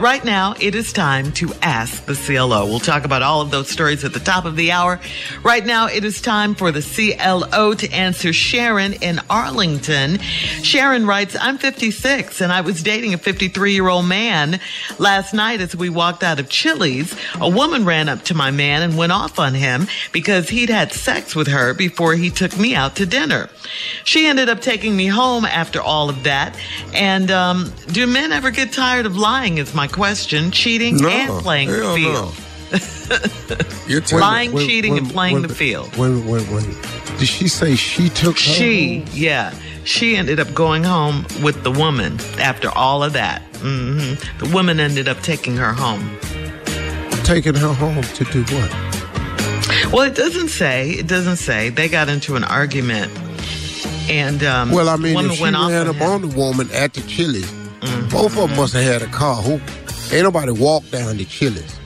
Right now, it is time to ask the CLO. We'll talk about all of those stories at the top of the hour. Right now, it is time for the CLO to answer Sharon in Arlington. Sharon writes, I'm 56 and I was dating a 53 year old man. Last night, as we walked out of Chili's, a woman ran up to my man and went off on him because he'd had sex with her before he took me out to dinner. She ended up taking me home after all of that. And um, do men ever get tired of lying? Is my question. Cheating No, and playing the field. You're telling Lying, cheating, and playing the field. Wait, wait, wait. Did she say she took her She, home? yeah, she ended up going home with the woman after all of that. hmm The woman ended up taking her home. taking her home to do what? Well, it doesn't say. It doesn't say. They got into an argument, and um, Well, I mean, if she went ran up on the woman at the Chili's, Mm-hmm. both of them must have had a car. Who? Ain't nobody walked down the Chili's.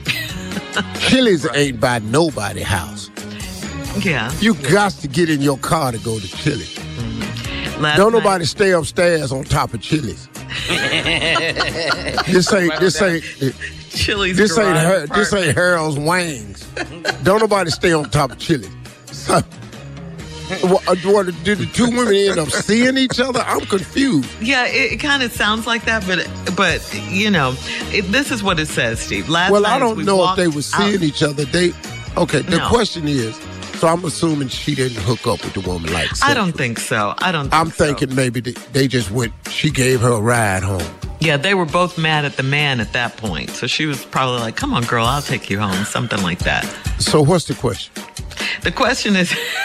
Chili's ain't by nobody house. Yeah. You got to get in your car to go to Chili's. Mm-hmm. Last Don't night- nobody stay upstairs on top of Chili's. this ain't this ain't Chili's this ain't her, this ain't Harold's Wings. Don't nobody stay on top of Chili's. So, what, uh, did the two women end up seeing each other? I'm confused. Yeah, it, it kind of sounds like that, but but you know, it, this is what it says, Steve. Last well, I don't we know if they were seeing out- each other. They okay. The No. question is, so I'm assuming she didn't hook up with the woman like. I don't think so. I don't. Think I'm so. thinking maybe they, they just went. She gave her a ride home. Yeah, they were both mad at the man at that point. So she was probably like, "Come on, girl, I'll take you home," something like that. So what's the question? The question is,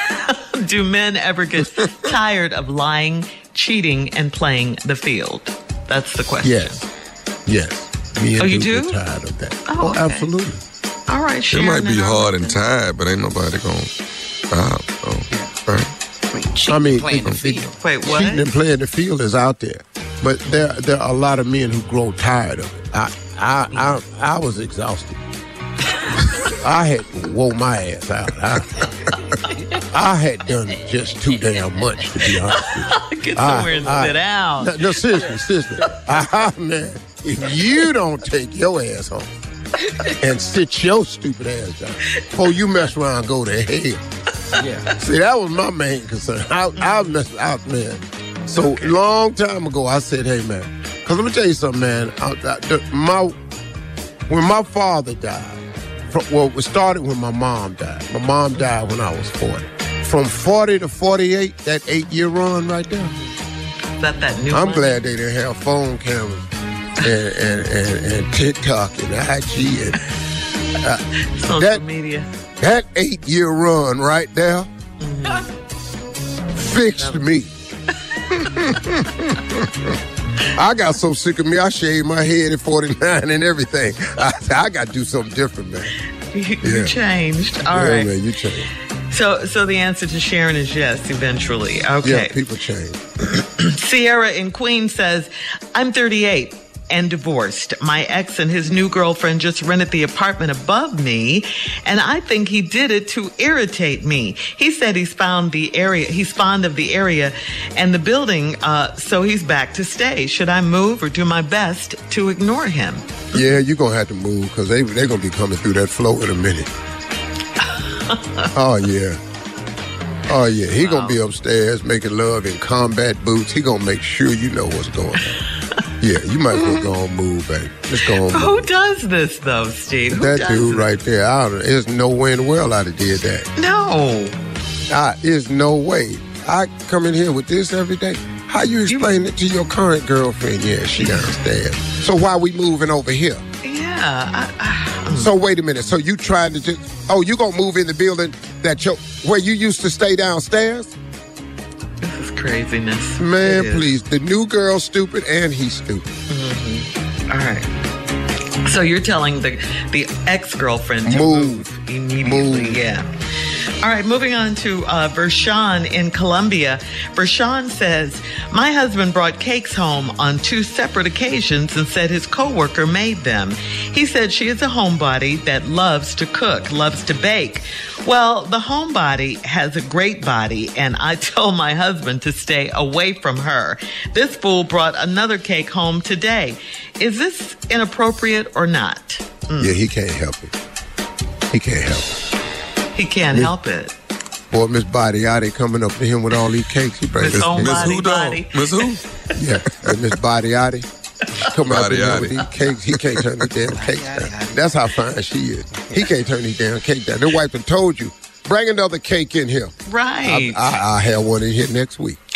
do men ever get tired of lying, cheating, and playing the field? That's the question. Yes, yes. Me and Oh, you do do? get tired of that. Oh, oh, okay. absolutely. All right, It might be hard and tired, but ain't nobody gonna stop. Oh, so, right? I mean, playing the it- field. Wait, what? Cheating and playing the field is out there, but there there are a lot of men who grow tired of it. I I I, I was exhausted. I had wore my ass out. I, I had done just too damn much to be honest with you. Get I- somewhere and I- sit down. No, no, seriously, seriously. Ah, man, if you don't take your ass home and sit your stupid ass down before you mess around and go to hell. Yeah. See, that was my main concern. I, I messed out, man. So long time ago, I said, "Hey, man," because let me tell you something, man. I, I, the, my when my father died, well, it started when my mom died. My mom died when I was forty. From forty to forty-eight, that eight-year run right there. Is that that new I'm one? glad they didn't have phone cameras and and, and, and TikTok and IG and uh, Social that- media. that eight year run right there mm-hmm. fixed me. I got so sick of me, I shaved my head at 49 and everything. I I got to do something different, man. You, you changed. All yeah, right. man, you change. So, so the answer to Sharon is yes, eventually. Okay. Yeah, people change. Sierra in Queens says, I'm 38 and divorced. My ex and his new girlfriend just rented the apartment above me, and I think he did it to irritate me. He said he's found the area, he's fond of the area and the building, uh, so he's back to stay. Should I move or do my best to ignore him? Yeah, you're going to have to move because they, they're going to be coming through that flow in a minute. oh, yeah. Oh, yeah. He going to be upstairs making love in combat boots. He going to make sure you know what's going on. yeah, you might as well go on move, baby. Let's go on Who does this though, Steve? Who That dude this? right there, I don't, there's no way in the world I'd have did that. No. I, there's no way. I come in here with this every day. How you explain it to your current girlfriend? Yeah, she downstairs. So why we moving over here? Yeah. I, I, So wait a minute. So you trying to just? Oh, you gonna move in the building that your where you used to stay downstairs? this is craziness. Man, is. please. The new girl's stupid and he's stupid. Mm-hmm. All right. So you're telling the the ex girlfriend to Move. move, immediately? Move. Yeah. All right, moving on to uh, Vershawn in Columbia. Vershawn says, My husband brought cakes home on two separate occasions and said his coworker made them. He said she is a homebody that loves to cook, loves to bake. Well, the homebody has a great body, and I told my husband to stay away from her. This fool brought another cake home today. Is this inappropriate or not? Mm. Yeah, he can't help it. He can't help it. He can't Miss, help it. Boy, Miss Body coming up to him with all these cakes. He brings Miss, Miss, Miss who, body. Miss who? yeah, Miss Body coming up to him with these cakes. He can't turn these damn cakes down. That's how fine she is. He can't turn these damn cakes down. The wife and told you, bring another cake in here. Right. I, will have one in here next week.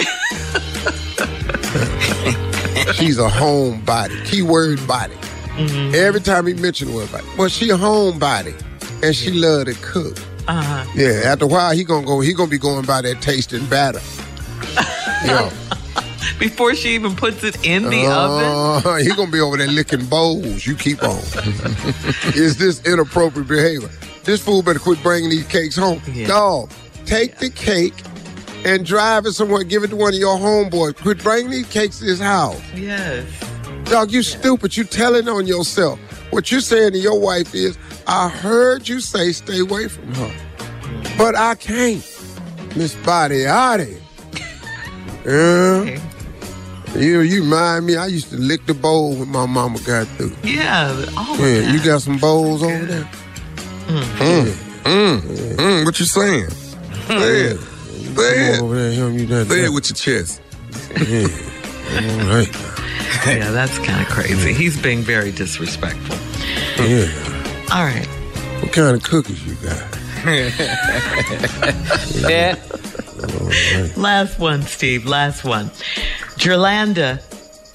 She's a homebody. Keyword body. Mm-hmm. Every time he mentioned one, body. Well, she a homebody. And she love to cook. Uh-huh. Yeah, after a while he gonna go. He gonna be going by that tasting batter. yeah. Before she even puts it in the uh, oven. He gonna be over there licking bowls. You keep on. Is this inappropriate behavior? This fool better quit bringing these cakes home. Yeah. Dog, take yeah. the cake and drive it somewhere. Give it to one of your homeboys. Quit bringing these cakes to his house. Yes. Dog, you stupid. You telling on yourself. What you're saying to your wife is, I heard you say stay away from her. But I can't. Miss Body Oddy. Yeah. You you mind me? I used to lick the bowl when my mama got through. Yeah, all yeah. You got some bowls over there? Mm. Mm. Mm. mm. What you saying? Say it. Say it. Over there, him, you Say it with your chest. Yeah. all right. yeah, that's kind of crazy. He's being very disrespectful. Yeah. All right. What kind of cookies you got? yeah. Right. Last one, Steve. Last one. Gerlanda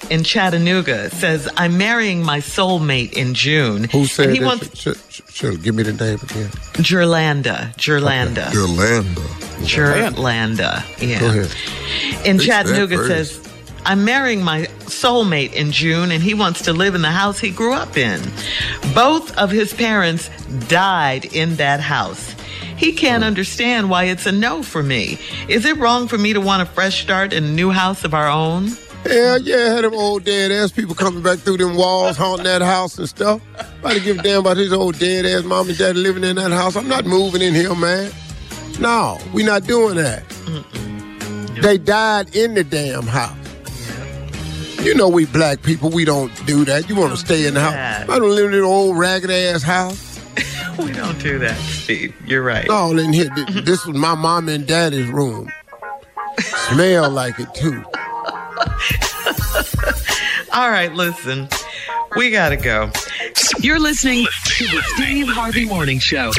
in Chattanooga says, I'm marrying my soulmate in June. Who said he that? Wants... Sh- sh- sh- give me the name again. Gerlanda. Gerlanda. Okay. Gerlanda. Jerlanda. Yeah. Go ahead. In Chattanooga says, I'm marrying my soulmate in June and he wants to live in the house he grew up in. Both of his parents died in that house. He can't understand why it's a no for me. Is it wrong for me to want a fresh start in a new house of our own? Hell yeah, had them old dead ass people coming back through them walls, haunting that house and stuff. Nobody give a damn about his old dead ass mom and dad living in that house. I'm not moving in here, man. No, we not doing that. Mm-mm. They died in the damn house. You know we black people, we don't do that. You want to stay in the house. I don't live in an old ragged ass house. we don't do that, Steve. You're right. All in here. This was my mom and daddy's room. Smell like it too. All right, listen. We gotta go. You're listening to the Steve Harvey Morning Show.